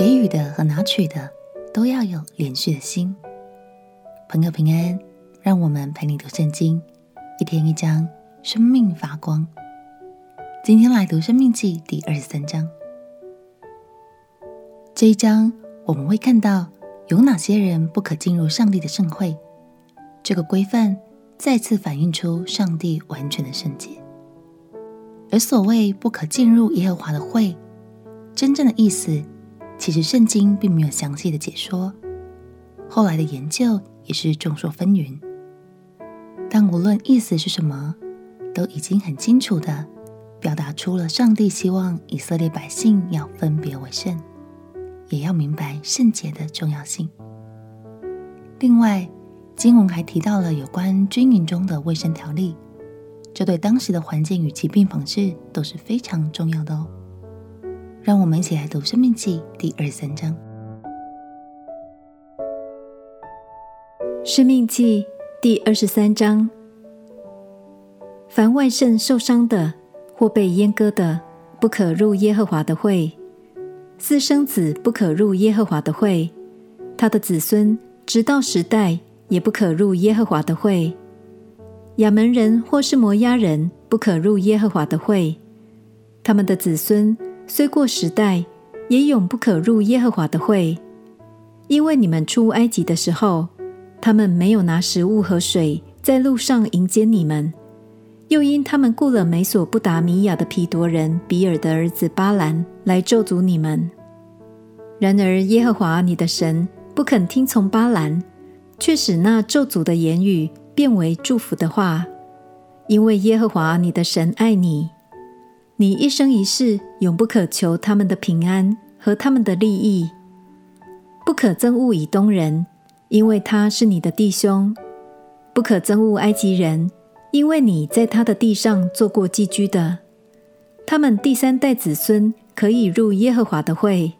给予的和拿取的都要有连续的心。朋友平安，让我们陪你读圣经，一天一章，生命发光。今天来读《生命记》第二十三章。这一章我们会看到有哪些人不可进入上帝的圣会。这个规范再次反映出上帝完全的圣洁。而所谓不可进入耶和华的会，真正的意思，其实圣经并没有详细的解说。后来的研究也是众说纷纭。但无论意思是什么，都已经很清楚的表达出了上帝希望以色列百姓要分别为圣，也要明白圣洁的重要性。另外，经文还提到了有关军营中的卫生条例。这对当时的环境与疾病防治都是非常重要的哦。让我们一起来读《生命记》第二十三章。《生命记》第二十三章：凡外肾受伤的或被阉割的，不可入耶和华的会；私生子不可入耶和华的会；他的子孙直到时代也不可入耶和华的会。亚门人或是摩押人不可入耶和华的会，他们的子孙虽过时代，也永不可入耶和华的会，因为你们出埃及的时候，他们没有拿食物和水在路上迎接你们，又因他们雇了美索不达米亚的毗陀人比尔的儿子巴兰来咒诅你们。然而耶和华你的神不肯听从巴兰，却使那咒诅的言语。变为祝福的话，因为耶和华你的神爱你，你一生一世永不可求他们的平安和他们的利益，不可憎恶以东人，因为他是你的弟兄；不可憎恶埃及人，因为你在他的地上做过寄居的。他们第三代子孙可以入耶和华的会。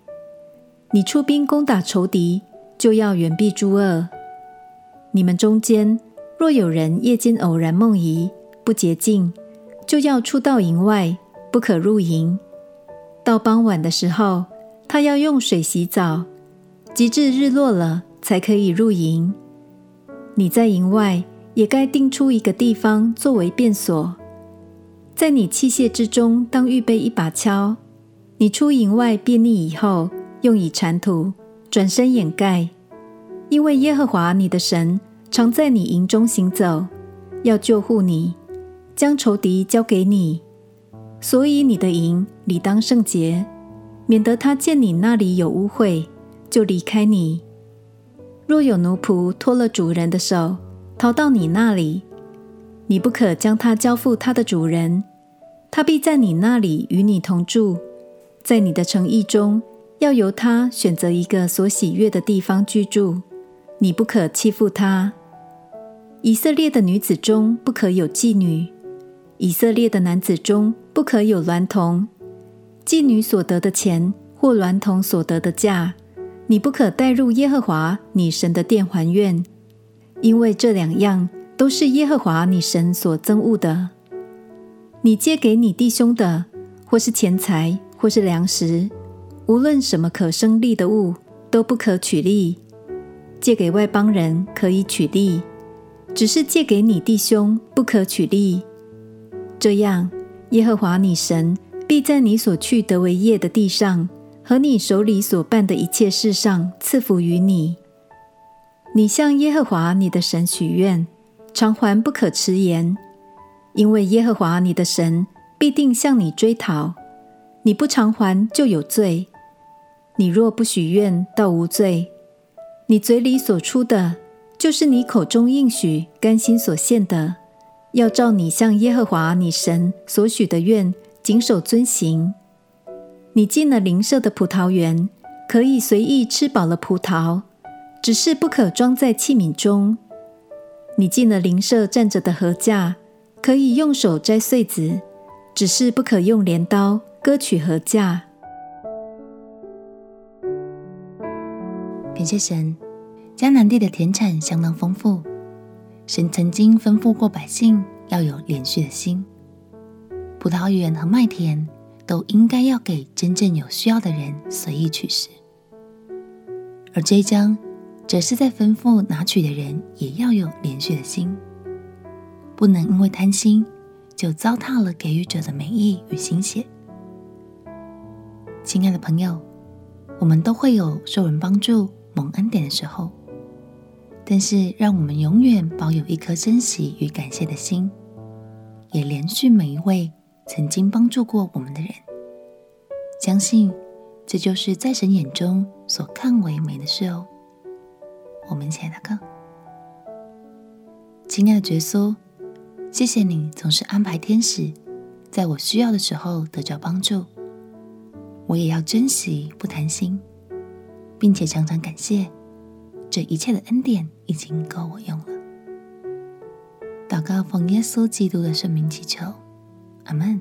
你出兵攻打仇敌，就要远避诸恶。你们中间。若有人夜间偶然梦遗，不洁净，就要出到营外，不可入营。到傍晚的时候，他要用水洗澡，及至日落了，才可以入营。你在营外也该定出一个地方作为便所，在你器械之中当预备一把锹。你出营外便溺以后，用以铲土，转身掩盖，因为耶和华你的神。常在你营中行走，要救护你，将仇敌交给你。所以你的营理当圣洁，免得他见你那里有污秽，就离开你。若有奴仆脱了主人的手，逃到你那里，你不可将他交付他的主人，他必在你那里与你同住，在你的诚意中，要由他选择一个所喜悦的地方居住，你不可欺负他。以色列的女子中不可有妓女，以色列的男子中不可有娈童。妓女所得的钱或娈童所得的价，你不可带入耶和华你神的殿还愿，因为这两样都是耶和华你神所憎恶的。你借给你弟兄的，或是钱财，或是粮食，无论什么可生利的物，都不可取利。借给外邦人可以取利。只是借给你弟兄，不可取利。这样，耶和华你神必在你所去得为业的地上，和你手里所办的一切事上赐福于你。你向耶和华你的神许愿，偿还不可迟延，因为耶和华你的神必定向你追讨。你不偿还就有罪。你若不许愿，倒无罪。你嘴里所出的。就是你口中应许、甘心所献的，要照你向耶和华你神所许的愿，谨守遵行。你进了邻舍的葡萄园，可以随意吃饱了葡萄，只是不可装在器皿中。你进了邻舍站着的禾架，可以用手摘穗子，只是不可用镰刀割取禾架。感谢神。迦南地的田产相当丰富，神曾经吩咐过百姓要有连续的心。葡萄园和麦田都应该要给真正有需要的人随意取食。而这一章则是在吩咐拿取的人也要有怜恤的心，不能因为贪心就糟蹋了给予者的美意与心血。亲爱的朋友，我们都会有受人帮助、蒙恩典的时候，但是让我们永远保有一颗珍惜与感谢的心，也怜恤每一位曾经帮助过我们的人，相信。这就是在神眼中所看为美的事哦。我们一起来祷告，亲爱的耶稣，谢谢你总是安排天使在我需要的时候得着帮助。我也要珍惜，不贪心，并且常常感谢这一切的恩典已经够我用了。祷告奉耶稣基督的圣名祈求，阿门。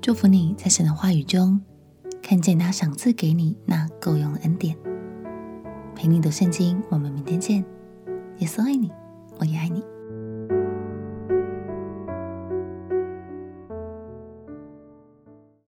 祝福你在神的话语中看见他赏赐给你那够用的恩典。陪你读圣经，我们明天见。耶稣爱你，我也爱你。